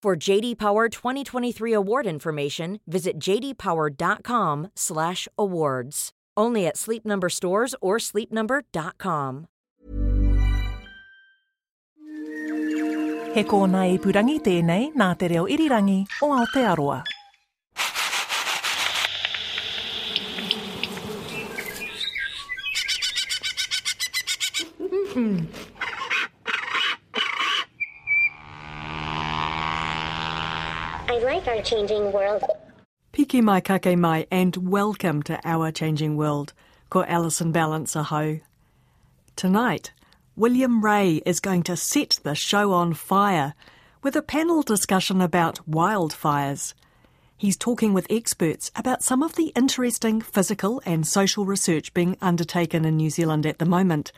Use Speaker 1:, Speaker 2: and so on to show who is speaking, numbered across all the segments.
Speaker 1: For JD Power 2023 award information, visit jdpower.com/awards. Only at Sleep Number stores or sleepnumber.com.
Speaker 2: He kōna i purangi tēnei nā te reo irirangi o Aotearoa.
Speaker 3: I hmm. Like our changing world.
Speaker 4: Piki mai kake mai and welcome to Our Changing World, ko Alison Ballance aho. Tonight, William Ray is going to set the show on fire with a panel discussion about wildfires. He's talking with experts about some of the interesting physical and social research being undertaken in New Zealand at the moment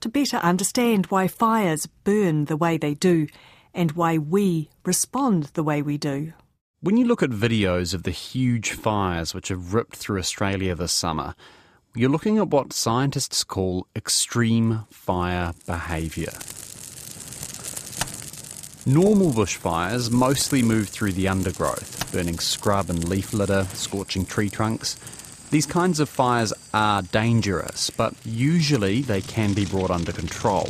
Speaker 4: to better understand why fires burn the way they do and why we respond the way we do.
Speaker 5: When you look at videos of the huge fires which have ripped through Australia this summer, you're looking at what scientists call extreme fire behaviour. Normal bushfires mostly move through the undergrowth, burning scrub and leaf litter, scorching tree trunks. These kinds of fires are dangerous, but usually they can be brought under control.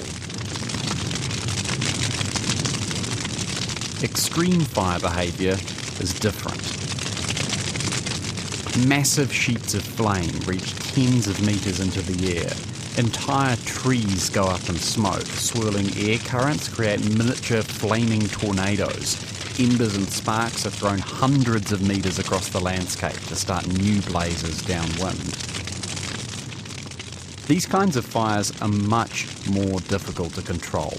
Speaker 5: Extreme fire behaviour is different. Massive sheets of flame reach tens of metres into the air. Entire trees go up in smoke. Swirling air currents create miniature flaming tornadoes. Embers and sparks are thrown hundreds of metres across the landscape to start new blazes downwind. These kinds of fires are much more difficult to control.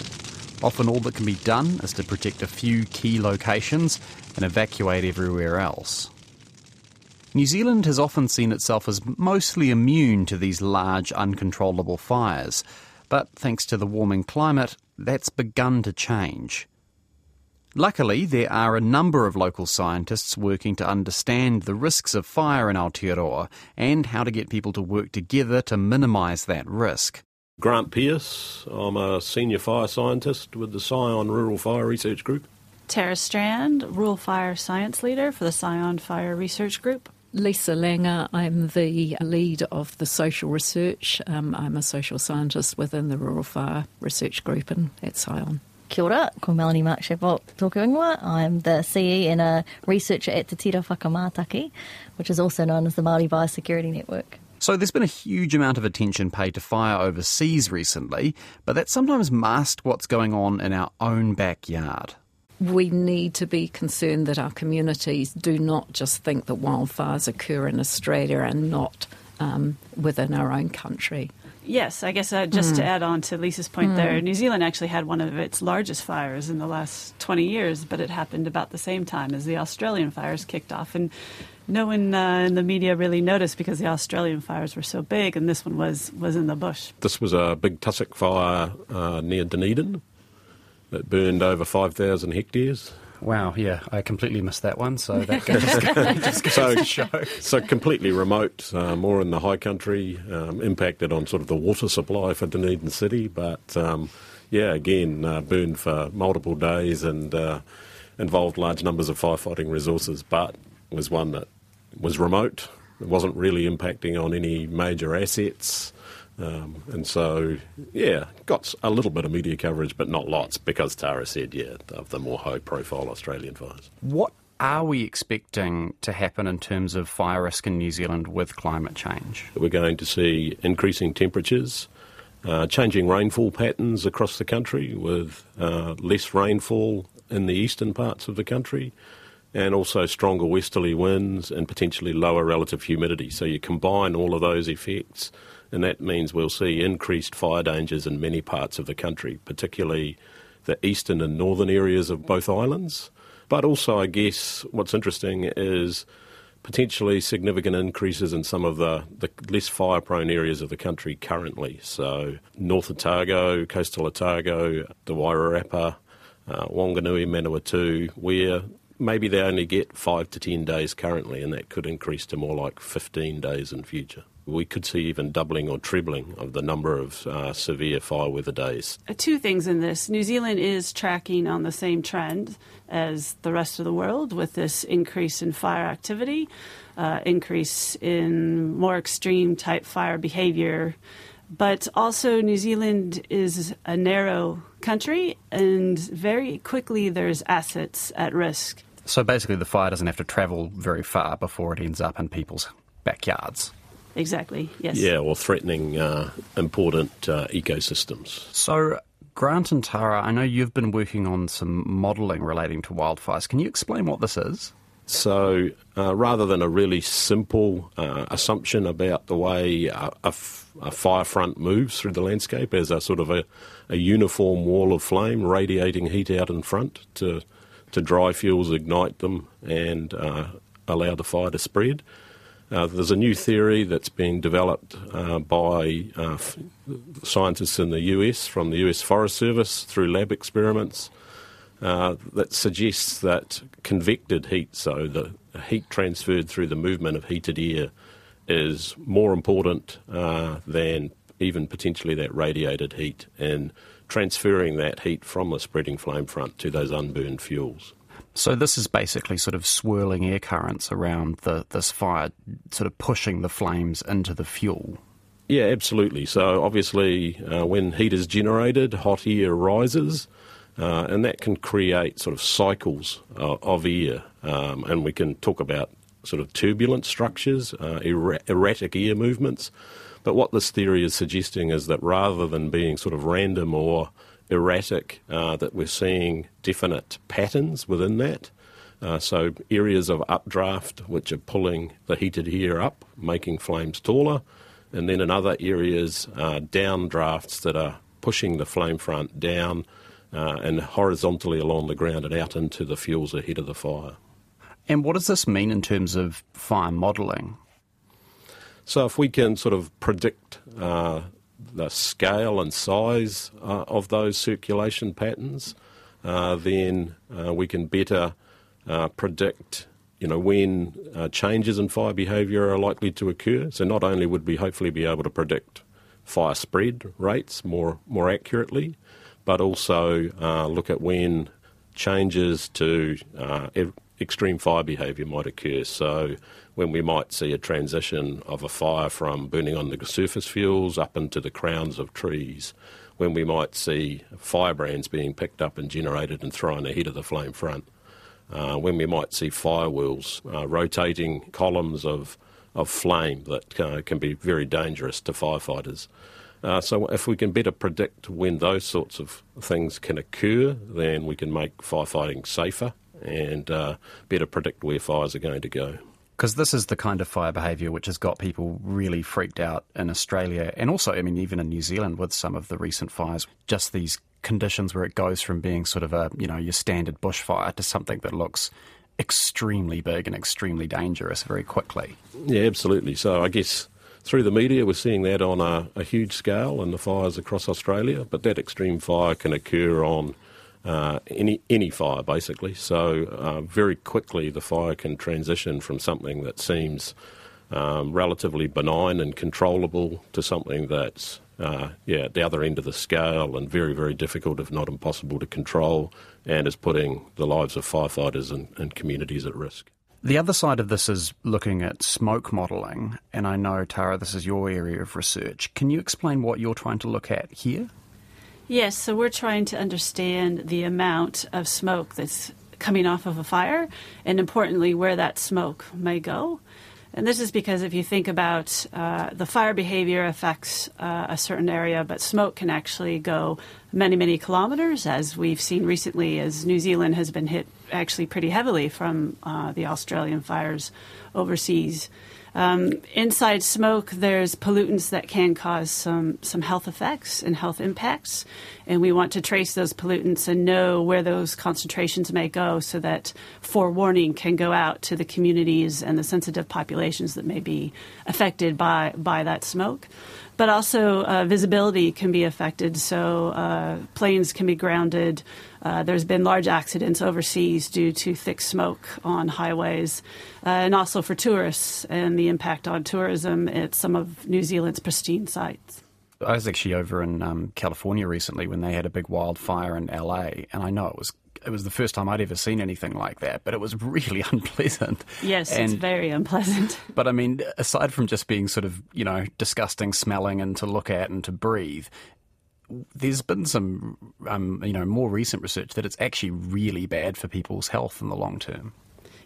Speaker 5: Often all that can be done is to protect a few key locations and evacuate everywhere else. New Zealand has often seen itself as mostly immune to these large, uncontrollable fires, but thanks to the warming climate, that's begun to change. Luckily, there are a number of local scientists working to understand the risks of fire in Aotearoa and how to get people to work together to minimise that risk.
Speaker 6: Grant Pearce. I'm a senior fire scientist with the Scion Rural Fire Research Group.
Speaker 7: Tara Strand, Rural Fire Science Leader for the Scion Fire Research Group.
Speaker 8: Lisa Langer, I'm the lead of the social research. Um, I'm a social scientist within the Rural Fire Research Group in, at Scion.
Speaker 9: Kia ora, ko Melanie Mark Shadbolt tōku ingoa. I'm the CE and a researcher at Te Tira Whakamātaki, which is also known as the Māori Biosecurity Network.
Speaker 5: So there's been a huge amount of attention paid to fire overseas recently, but that sometimes masked what's going on in our own backyard.
Speaker 8: We need to be concerned that our communities do not just think that wildfires occur in Australia and not um, within our own country.
Speaker 7: Yes, I guess uh, just to add on to Lisa's point there, New Zealand actually had one of its largest fires in the last 20 years, but it happened about the same time as the Australian fires kicked off. And no one uh, in the media really noticed because the Australian fires were so big and this one was, was in the bush.
Speaker 6: This was a big tussock fire uh, near Dunedin that burned over 5,000 hectares.
Speaker 5: Wow, yeah, I completely missed that one, so that just, just goes
Speaker 6: So,
Speaker 5: to show.
Speaker 6: so completely remote, uh, more in the high country, um, impacted on sort of the water supply for Dunedin City, but um, yeah, again, uh, burned for multiple days and uh, involved large numbers of firefighting resources, but was one that was remote. It wasn't really impacting on any major assets. Um, and so, yeah, got a little bit of media coverage, but not lots, because Tara said, yeah, of the more high profile Australian fires.
Speaker 5: What are we expecting to happen in terms of fire risk in New Zealand with climate change?
Speaker 6: We're going to see increasing temperatures, uh, changing rainfall patterns across the country with uh, less rainfall in the eastern parts of the country and also stronger westerly winds and potentially lower relative humidity. So you combine all of those effects, and that means we'll see increased fire dangers in many parts of the country, particularly the eastern and northern areas of both islands. but also, I guess, what's interesting is potentially significant increases in some of the, the less fire prone areas of the country currently. So, North Otago, coastal Otago, the Wairarapa, uh, Wanganui, Manawatu, where maybe they only get five to ten days currently, and that could increase to more like 15 days in future. We could see even doubling or trebling of the number of uh, severe fire weather days.
Speaker 7: Uh, two things in this New Zealand is tracking on the same trend as the rest of the world with this increase in fire activity, uh, increase in more extreme type fire behavior. But also, New Zealand is a narrow country, and very quickly there's assets at risk.
Speaker 5: So basically, the fire doesn't have to travel very far before it ends up in people's backyards.
Speaker 7: Exactly, yes.
Speaker 6: Yeah, or threatening uh, important uh, ecosystems.
Speaker 5: So, Grant and Tara, I know you've been working on some modelling relating to wildfires. Can you explain what this is?
Speaker 6: So, uh, rather than a really simple uh, assumption about the way a, a, f- a fire front moves through the landscape as a sort of a, a uniform wall of flame radiating heat out in front to to dry fuels, ignite them, and uh, allow the fire to spread. Uh, there's a new theory that's being developed uh, by uh, f- scientists in the US from the US Forest Service through lab experiments uh, that suggests that convected heat, so the heat transferred through the movement of heated air, is more important uh, than even potentially that radiated heat in transferring that heat from the spreading flame front to those unburned fuels.
Speaker 5: So this is basically sort of swirling air currents around the, this fire, sort of pushing the flames into the fuel.
Speaker 6: Yeah, absolutely. So obviously, uh, when heat is generated, hot air rises, uh, and that can create sort of cycles uh, of air. Um, and we can talk about sort of turbulent structures, er- erratic air movements. But what this theory is suggesting is that rather than being sort of random or erratic, uh, that we're seeing definite patterns within that. Uh, so areas of updraft which are pulling the heated air up, making flames taller, and then in other areas uh, downdrafts that are pushing the flame front down uh, and horizontally along the ground and out into the fuels ahead of the fire.
Speaker 5: And what does this mean in terms of fire modelling?
Speaker 6: So if we can sort of predict uh, the scale and size uh, of those circulation patterns, uh, then uh, we can better uh, predict, you know, when uh, changes in fire behaviour are likely to occur. So not only would we hopefully be able to predict fire spread rates more more accurately, but also look at when changes to extreme fire behaviour might occur. So when we might see a transition of a fire from burning on the surface fuels up into the crowns of trees, when we might see firebrands being picked up and generated and thrown ahead of the flame front, uh, when we might see fire wheels uh, rotating columns of, of flame that uh, can be very dangerous to firefighters. Uh, so, if we can better predict when those sorts of things can occur, then we can make firefighting safer and uh, better predict where fires are going to go.
Speaker 5: Because this is the kind of fire behaviour which has got people really freaked out in Australia and also, I mean, even in New Zealand with some of the recent fires. Just these conditions where it goes from being sort of a, you know, your standard bushfire to something that looks extremely big and extremely dangerous very quickly.
Speaker 6: Yeah, absolutely. So I guess through the media, we're seeing that on a, a huge scale in the fires across Australia, but that extreme fire can occur on uh, any any fire basically. So uh, very quickly the fire can transition from something that seems um, relatively benign and controllable to something that's uh, yeah at the other end of the scale and very very difficult, if not impossible, to control, and is putting the lives of firefighters and, and communities at risk.
Speaker 5: The other side of this is looking at smoke modelling, and I know, Tara, this is your area of research. Can you explain what you're trying to look at here?
Speaker 7: Yes, so we're trying to understand the amount of smoke that's coming off of a fire, and importantly, where that smoke may go. And this is because if you think about uh, the fire behavior affects uh, a certain area, but smoke can actually go many, many kilometers, as we've seen recently, as New Zealand has been hit actually pretty heavily from uh, the Australian fires overseas. Um, inside smoke, there's pollutants that can cause some, some health effects and health impacts. And we want to trace those pollutants and know where those concentrations may go so that forewarning can go out to the communities and the sensitive populations that may be affected by, by that smoke but also uh, visibility can be affected. So uh, planes can be grounded. Uh, there's been large accidents overseas due to thick smoke on highways, uh, and also for tourists and the impact on tourism at some of New Zealand's pristine sites.
Speaker 5: I was actually over in um, California recently when they had a big wildfire in LA, and I know it was it was the first time I'd ever seen anything like that, but it was really unpleasant.
Speaker 7: Yes, and, it's very unpleasant.
Speaker 5: But I mean, aside from just being sort of, you know, disgusting smelling and to look at and to breathe, there's been some, um, you know, more recent research that it's actually really bad for people's health in the long term.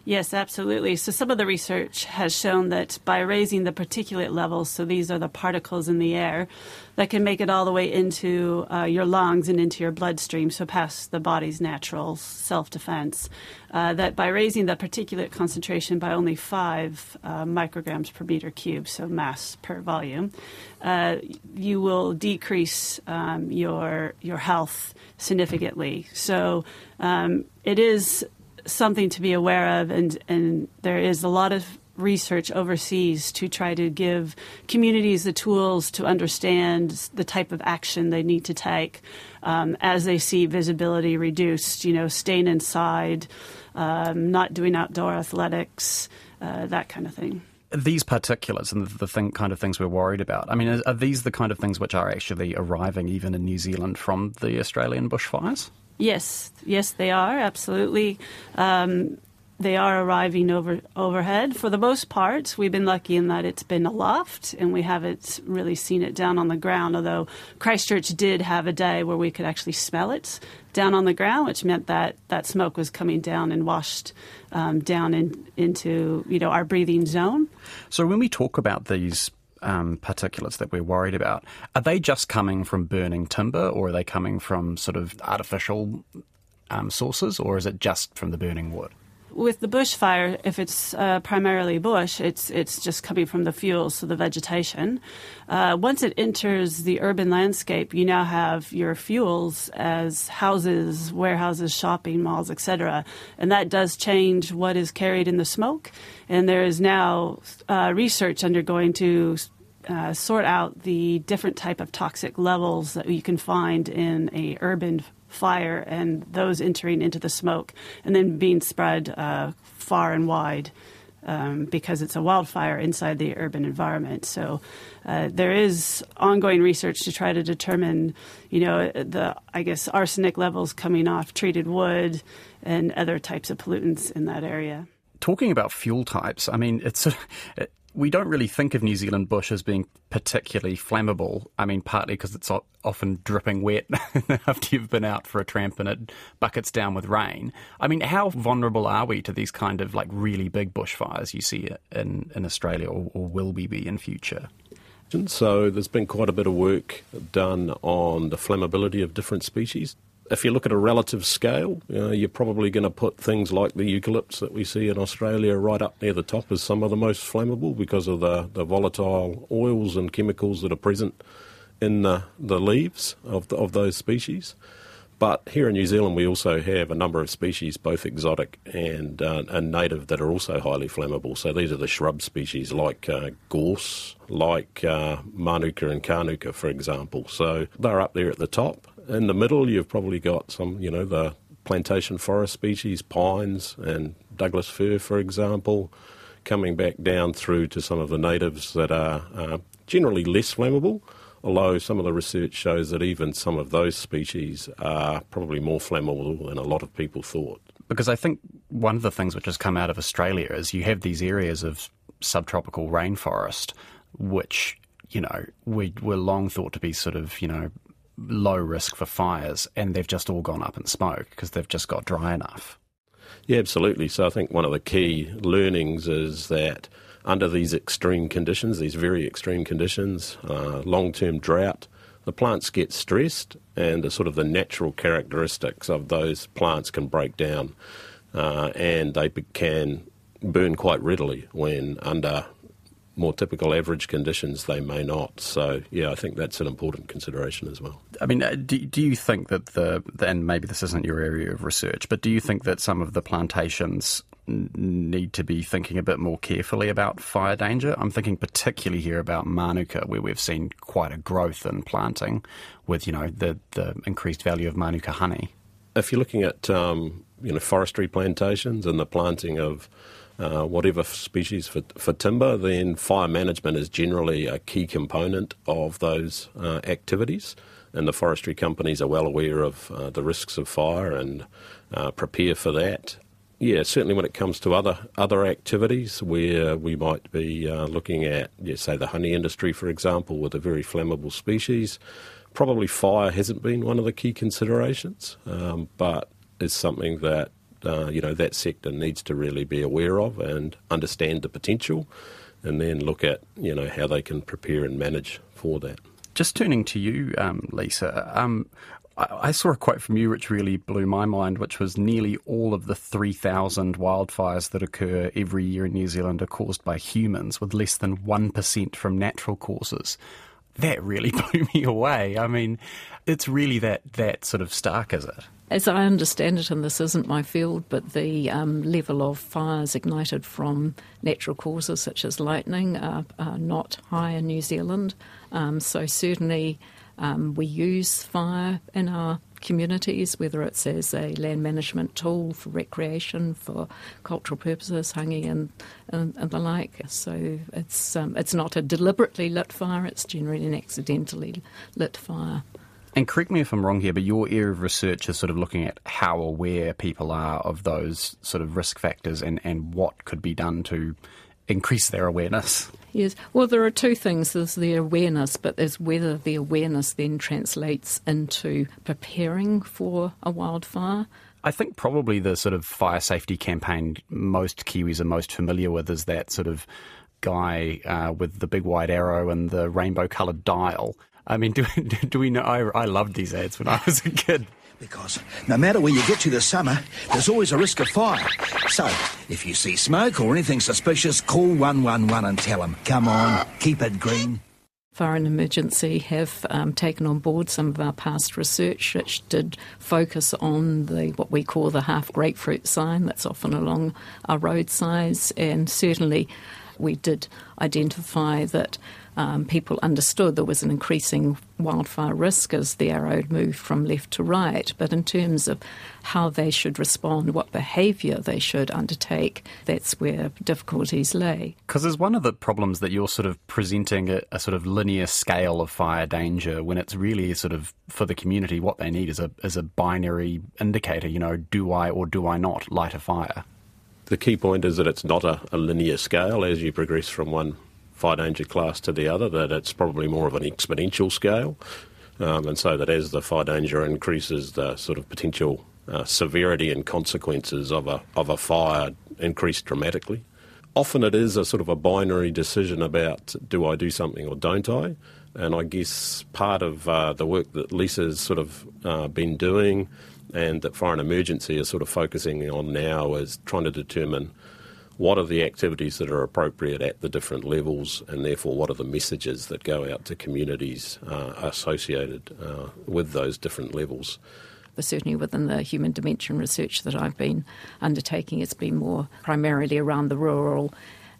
Speaker 7: Yes, absolutely. So some of the research has shown that by raising the particulate levels, so these are the particles in the air that can make it all the way into uh, your lungs and into your bloodstream, so past the body's natural self defense, uh, that by raising the particulate concentration by only five uh, micrograms per meter cube, so mass per volume, uh, you will decrease um, your your health significantly. So um, it is something to be aware of, and, and there is a lot of research overseas to try to give communities the tools to understand the type of action they need to take um, as they see visibility reduced. You know, staying inside, um, not doing outdoor athletics, uh, that kind of thing.
Speaker 5: These particulates and the, thing, kind of things we're worried about. I mean, are these the kind of things which are actually arriving even in New Zealand from the Australian bushfires?
Speaker 7: Yes, yes, they are absolutely. Um, they are arriving over overhead for the most part. We've been lucky in that it's been aloft and we haven't really seen it down on the ground. Although Christchurch did have a day where we could actually smell it down on the ground, which meant that that smoke was coming down and washed um, down in, into you know our breathing zone.
Speaker 5: So when we talk about these um, particulates that we're worried about, are they just coming from burning timber or are they coming from sort of artificial um, sources or is it just from the burning wood?
Speaker 7: With the bushfire, if it's uh, primarily bush, it's it's just coming from the fuels, so the vegetation. Uh, once it enters the urban landscape, you now have your fuels as houses, warehouses, shopping malls, etc., and that does change what is carried in the smoke. And there is now uh, research undergoing to uh, sort out the different type of toxic levels that you can find in a urban fire and those entering into the smoke and then being spread uh, far and wide um, because it's a wildfire inside the urban environment. So uh, there is ongoing research to try to determine, you know, the I guess arsenic levels coming off treated wood and other types of pollutants in that area
Speaker 5: talking about fuel types, I mean, it's we don't really think of New Zealand bush as being particularly flammable. I mean, partly because it's often dripping wet after you've been out for a tramp and it buckets down with rain. I mean, how vulnerable are we to these kind of like really big bushfires you see in, in Australia or, or will we be in future?
Speaker 6: So there's been quite a bit of work done on the flammability of different species if you look at a relative scale, you're probably going to put things like the eucalypts that we see in Australia right up near the top as some of the most flammable because of the, the volatile oils and chemicals that are present in the, the leaves of, the, of those species. But here in New Zealand, we also have a number of species, both exotic and, uh, and native, that are also highly flammable. So these are the shrub species like uh, gorse, like uh, manuka and kanuka, for example. So they're up there at the top in the middle, you've probably got some, you know, the plantation forest species, pines and Douglas fir, for example, coming back down through to some of the natives that are uh, generally less flammable. Although some of the research shows that even some of those species are probably more flammable than a lot of people thought.
Speaker 5: Because I think one of the things which has come out of Australia is you have these areas of subtropical rainforest, which you know we were long thought to be sort of you know low risk for fires, and they've just all gone up in smoke because they've just got dry enough.
Speaker 6: Yeah, absolutely. So I think one of the key learnings is that under these extreme conditions, these very extreme conditions, uh, long term drought, the plants get stressed, and the sort of the natural characteristics of those plants can break down, uh, and they can burn quite readily when under more typical average conditions, they may not. So, yeah, I think that's an important consideration as well.
Speaker 5: I mean, uh, do, do you think that the, and maybe this isn't your area of research, but do you think that some of the plantations need to be thinking a bit more carefully about fire danger? I'm thinking particularly here about Manuka, where we've seen quite a growth in planting with, you know, the, the increased value of Manuka honey.
Speaker 6: If you're looking at, um, you know, forestry plantations and the planting of uh, whatever species for, for timber, then fire management is generally a key component of those uh, activities. And the forestry companies are well aware of uh, the risks of fire and uh, prepare for that. Yeah, certainly when it comes to other other activities where we might be uh, looking at, yeah, say, the honey industry, for example, with a very flammable species, probably fire hasn't been one of the key considerations, um, but is something that uh, you know that sector needs to really be aware of and understand the potential, and then look at you know how they can prepare and manage for that.
Speaker 5: Just turning to you, um, Lisa. Um, I, saw a quote from you which really blew my mind, which was nearly all of the 3,000 wildfires that occur every year in New Zealand are caused by humans, with less than 1% from natural causes that really blew me away. I mean, it's really that that sort of stark, is it?
Speaker 8: As I understand it, and this isn't my field, but the um, level of fires ignited from natural causes such as lightning are, are not high in New Zealand. Um, so certainly um, we use fire in our communities, whether it's as a land management tool for recreation, for cultural purposes, hāngī and, and, and the like. So it's um, it's not a deliberately lit fire; it's generally an accidentally lit fire.
Speaker 5: And correct me if I'm wrong here, but your area of research is sort of looking at how aware people are of those sort of risk factors and, and what could be done to increase their awareness.
Speaker 8: Yes, well, there are two things. There's the awareness, but there's whether the awareness then translates into preparing for a wildfire.
Speaker 5: I think probably the sort of fire safety campaign most Kiwis are most familiar with is that sort of guy uh, with the big white arrow and the rainbow coloured dial. I mean, do, do we know? I, I loved these ads when I was a kid.
Speaker 3: Because no matter where you get to this summer, there's always a risk of fire. So, if you see smoke or anything suspicious, call 111 and tell them. Come on, keep it green.
Speaker 8: Fire and Emergency have um, taken on board some of our past research, which did focus on the what we call the half grapefruit sign that's often along our roadsides, and certainly we did identify that um, people understood there was an increasing wildfire risk as the arrow moved from left to right. But in terms of how they should respond, what behaviour they should undertake, that's where difficulties lay.
Speaker 5: Because there's one of the problems that you're sort of presenting a, a, sort of linear scale of fire danger when it's really sort of for the community what they need is a is a binary indicator. You know, do I or do I not light a fire?
Speaker 6: The key point is that it's not a, a linear scale as you progress from one fire danger class to the other, that it's probably more of an exponential scale. Um, and so that as the fire danger increases, the sort of potential uh, severity and consequences of a, of a fire increase dramatically. Often it is a sort of a binary decision about do I do something or don't I? And I guess part of uh, the work that Lisa's sort of uh, been doing and that Fire and Emergency is sort of focusing on now is trying to determine what are the activities that are appropriate at the different levels, and therefore what are the messages that go out to communities uh, associated uh, with those different levels.
Speaker 8: But certainly within the human dimension research that I've been undertaking, it's been more primarily around the rural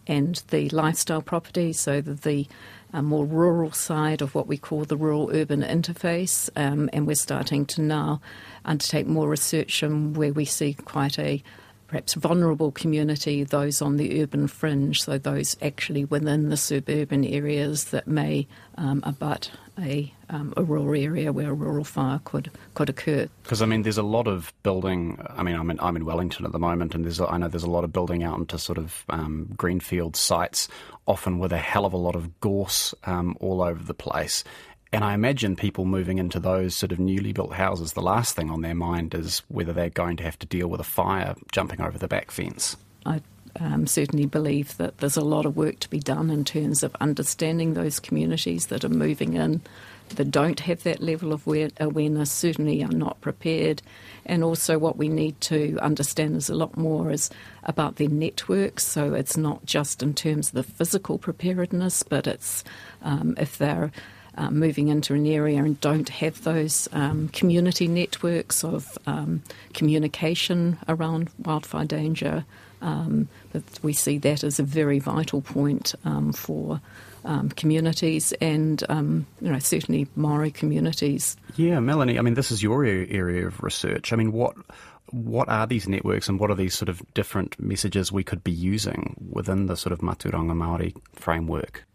Speaker 8: and the lifestyle properties, so the uh, more rural side of what we call the rural urban interface, um, and we're starting to now undertake more research on where we see quite a perhaps vulnerable community, those on the urban fringe, so those actually within the suburban areas that may um, abut a, um, a rural area where a rural fire could could occur.
Speaker 5: Because I mean, there's a lot of building. I mean, I'm in I'm in Wellington at the moment, and there's I know there's a lot of building out into sort of um, greenfield sites, often with a hell of a lot of gorse um, all over the place. And I imagine people moving into those sort of newly built houses, the last thing on their mind is whether they're going to have to deal with a fire jumping over the back fence.
Speaker 8: I um, certainly believe that there's a lot of work to be done in terms of understanding those communities that are moving in that don't have that level of awareness certainly are not prepared. And also, what we need to understand is a lot more is about their networks. So it's not just in terms of the physical preparedness, but it's um, if they're uh, moving into an area and don't have those um, community networks of um, communication around wildfire danger. Um, we see that as a very vital point um, for um, communities and, um, you know, certainly Maori communities.
Speaker 5: Yeah, Melanie, I mean, this is your area of research. I mean, what what are these networks and what are these sort of different messages we could be using within the sort of Mātauranga Māori framework?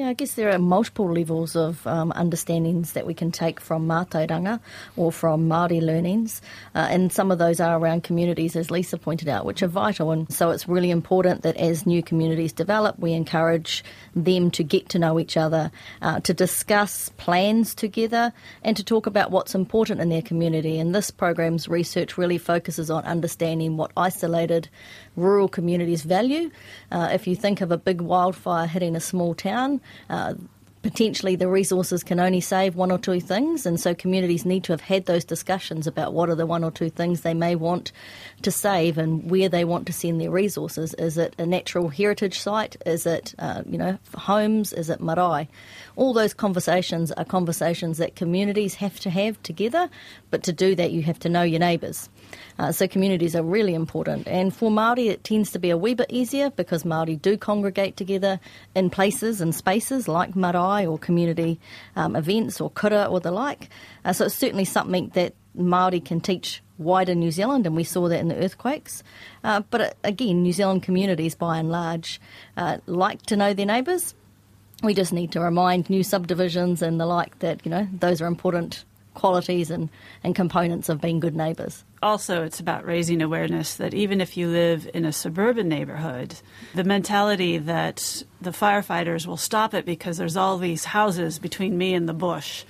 Speaker 9: Yeah, I guess there are multiple levels of um, understandings that we can take from mātauranga or from Māori learnings, uh, and some of those are around communities, as Lisa pointed out, which are vital. And so it's really important that as new communities develop, we encourage them to get to know each other, uh, to discuss plans together, and to talk about what's important in their community. And this program's research really focuses on understanding what isolated rural communities value. Uh, if you think of a big wildfire hitting a small town, uh, potentially the resources can only save one or two things, and so communities need to have had those discussions about what are the one or two things they may want to save and where they want to send their resources. Is it a natural heritage site? Is it, uh, you know, homes? Is it marae? All those conversations are conversations that communities have to have together, but to do that, you have to know your neighbours. Uh, so communities are really important. And for Māori, it tends to be a wee bit easier because Māori do congregate together in places and spaces like marae or community um, events or kura or the like. Uh, so it's certainly something that Māori can teach wider New Zealand, and we saw that in the earthquakes. Uh, but uh, again, New Zealand communities, by and large, uh, like to know their neighbours. We just need to remind new subdivisions and the like that you know those are important qualities and, and components of being good neighbours.
Speaker 7: Also, it's about raising awareness that even if you live in a suburban neighborhood, the mentality that the firefighters will stop it because there's all these houses between me and the bush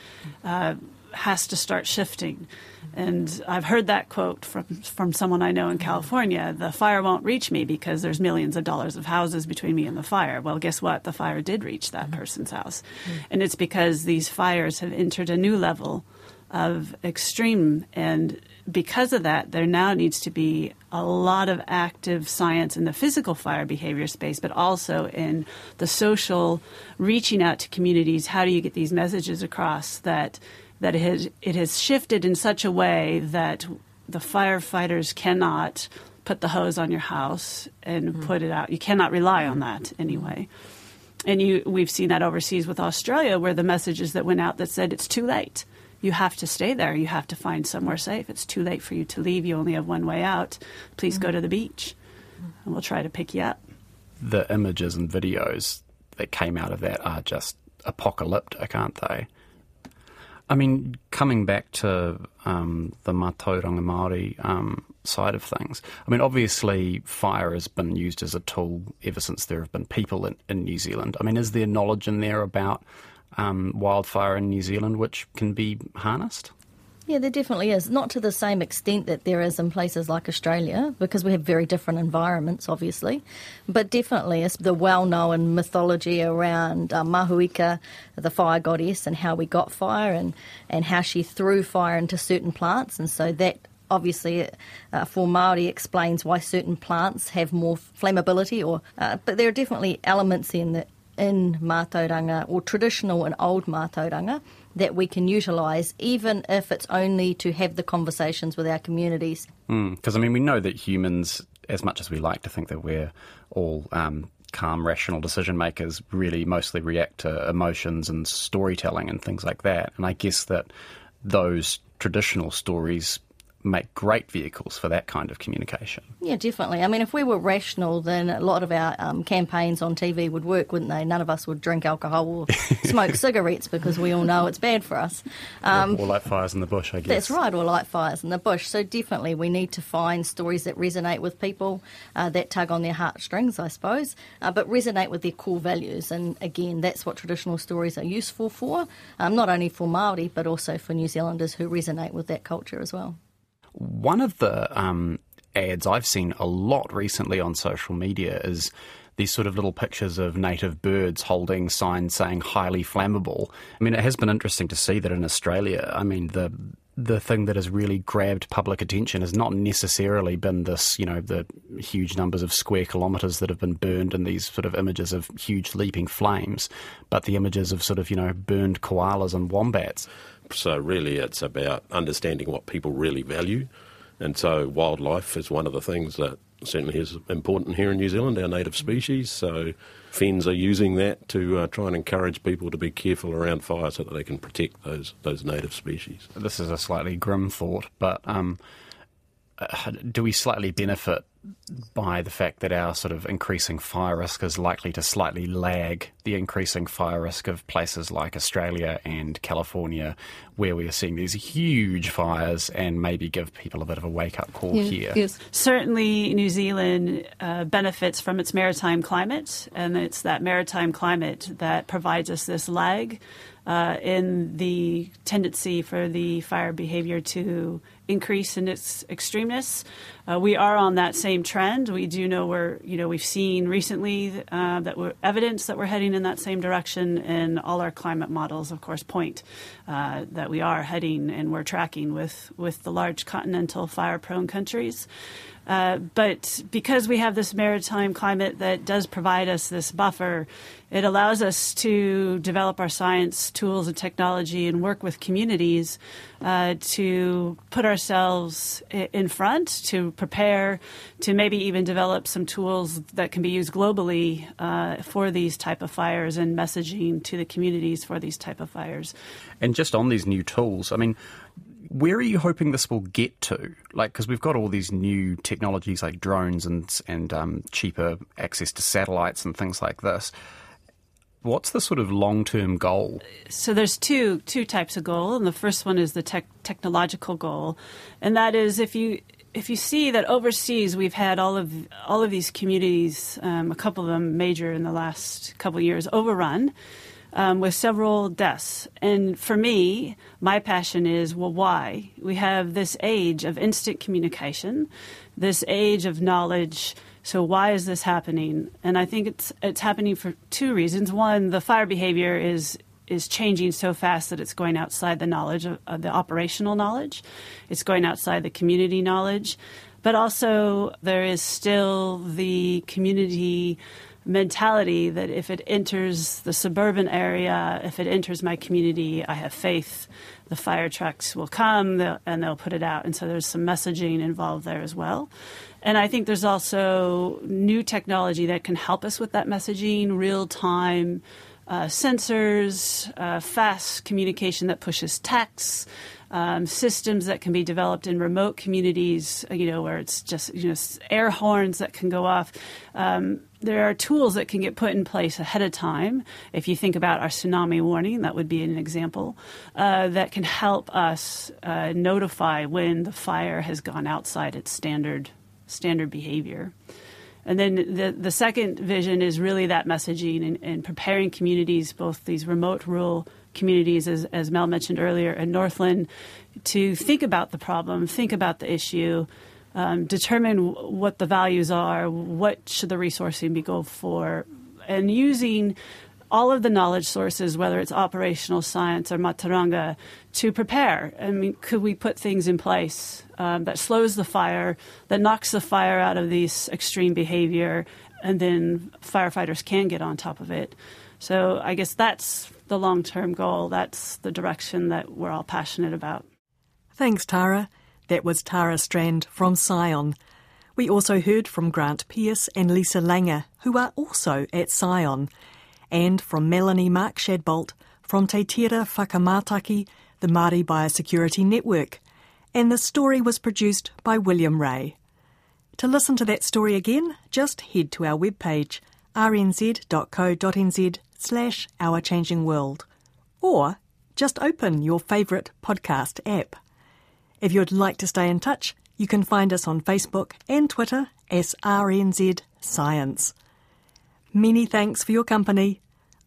Speaker 7: uh, has to start shifting. And I've heard that quote from from someone I know in California: "The fire won't reach me because there's millions of dollars of houses between me and the fire." Well, guess what? The fire did reach that person's house, and it's because these fires have entered a new level of extreme. And because of that, there now needs to be a lot of active science in the physical fire behavior space, but also in the social reaching out to communities. How do you get these messages across that that it has, it has shifted in such a way that the firefighters cannot put the hose on your house and mm-hmm. put it out. You cannot rely on that anyway. And you, we've seen that overseas with Australia, where the messages that went out that said it's too late you have to stay there. You have to find somewhere safe. It's too late for you to leave. You only have one way out. Please mm-hmm. go to the beach, and we'll try to pick you up.
Speaker 5: The images and videos that came out of that are just apocalyptic, aren't they? I mean, coming back to um, the Mātauranga Māori um, side of things, I mean, obviously fire has been used as a tool ever since there have been people in, in New Zealand. I mean, is there knowledge in there about um, wildfire in New Zealand which can be harnessed?
Speaker 9: Yeah, there definitely is. Not to the same extent that there is in places like Australia, because we have very different environments, obviously. But definitely, it's the well known mythology around uh, Mahuika, the fire goddess, and how we got fire and, and how she threw fire into certain plants. And so that obviously uh, for Maori explains why certain plants have more flammability or uh, but there are definitely elements in that in mātauranga or traditional and old mātauranga that we can utilise, even if it's only to have the conversations with our communities.
Speaker 5: Because, mm, I mean, we know that humans, as much as we like to think that we're all um, calm, rational decision makers, really mostly react to emotions and storytelling and things like that. And I guess that those traditional stories make great vehicles for that kind of communication.
Speaker 9: Yeah, definitely. I mean, if we were rational, then a lot of our um, campaigns on TV would work, wouldn't they? None of us would drink alcohol or smoke cigarettes because we all know it's bad for us.
Speaker 5: Um, or, or light fires in the bush, I guess.
Speaker 9: That's right, or light fires in the bush. So definitely we need to find stories that resonate with people, uh, that tug on their heartstrings, I suppose, uh, but resonate with their core values. And again, that's what traditional stories are useful for, um, not only for Māori, but also for New Zealanders who resonate with that culture as well.
Speaker 5: One of the um, ads I've seen a lot recently on social media is these sort of little pictures of native birds holding signs saying highly flammable. I mean, it has been interesting to see that in Australia. I mean, the the thing that has really grabbed public attention has not necessarily been this, you know, the huge numbers of square kilometres that have been burned and these sort of images of huge leaping flames, but the images of sort of, you know, burned koalas and wombats.
Speaker 6: So really it's about understanding what people really value. And so wildlife is one of the things that certainly is important here in New Zealand, our native species. So FENZ are using that to uh, try and encourage people to be careful around fire so that they can protect those those native species.
Speaker 5: This is a slightly grim thought, but um, uh, do we slightly benefit by the fact that our sort of increasing fire risk is likely to slightly lag the increasing fire risk of places like Australia and California, where we are seeing these huge fires, and maybe give people a bit of a wake up call here.
Speaker 8: Yes.
Speaker 7: Certainly, New Zealand uh, benefits from its maritime climate, and it's that maritime climate that provides us this lag uh, in the tendency for the fire behavior to increase in its extremeness. Uh, we are on that same trend. We do know we're, you know, we've seen recently uh, that we're evidence that we're heading in that same direction, and all our climate models, of course, point uh, that we are heading and we're tracking with with the large continental fire-prone countries. Uh, but because we have this maritime climate that does provide us this buffer, it allows us to develop our science tools and technology and work with communities uh, to put ourselves in front, to prepare, to maybe even develop some tools that can be used globally uh, for these type of fires and messaging to the communities for these type of fires.
Speaker 5: And just on these new tools, I mean, where are you hoping this will get to? Like, because we've got all these new technologies like drones and and um, cheaper access to satellites and things like this. What's the sort of long term goal?
Speaker 7: So there's two two types of goal, and the first one is the tech, technological goal, and that is if you if you see that overseas we've had all of all of these communities, um, a couple of them major in the last couple of years, overrun. Um, with several deaths. And for me, my passion is well, why? We have this age of instant communication, this age of knowledge. So why is this happening? And I think it's it's happening for two reasons. One, the fire behavior is is changing so fast that it's going outside the knowledge of, of the operational knowledge. It's going outside the community knowledge. But also there is still the community mentality that if it enters the suburban area, if it enters my community, I have faith the fire trucks will come and they'll put it out. And so there's some messaging involved there as well. And I think there's also new technology that can help us with that messaging, real time uh, sensors, uh, fast communication that pushes texts. Um, systems that can be developed in remote communities, uh, you know, where it's just you know air horns that can go off. Um, there are tools that can get put in place ahead of time. If you think about our tsunami warning, that would be an example uh, that can help us uh, notify when the fire has gone outside its standard standard behavior. And then the, the second vision is really that messaging and, and preparing communities, both these remote rural communities, as, as Mel mentioned earlier, and Northland, to think about the problem, think about the issue, um, determine what the values are, what should the resourcing be go for, and using all of the knowledge sources, whether it's operational science or Mātauranga, to prepare. I mean, could we put things in place um, that slows the fire, that knocks the fire out of these extreme behavior, and then firefighters can get on top of it? So I guess that's the long term goal. That's the direction that we're all passionate about.
Speaker 4: Thanks, Tara. That was Tara Strand from Scion. We also heard from Grant Pearce and Lisa Langer, who are also at Scion, and from Melanie Mark Shadbolt from Te Tira Whakamātaki, the Māori Biosecurity Network. And the story was produced by William Ray. To listen to that story again, just head to our webpage rnz.co.nz slash Our Changing World, or just open your favourite podcast app. If you'd like to stay in touch, you can find us on Facebook and Twitter as RNZ Science. Many thanks for your company.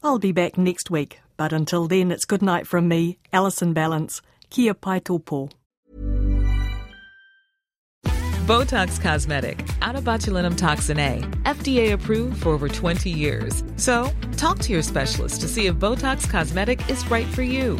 Speaker 4: I'll be back next week, but until then, it's good night from me, Alison Ballance. Kia pai tōpō.
Speaker 10: Botox Cosmetic, out of botulinum toxin A, FDA approved for over 20 years. So, talk to your specialist to see if Botox Cosmetic is right for you.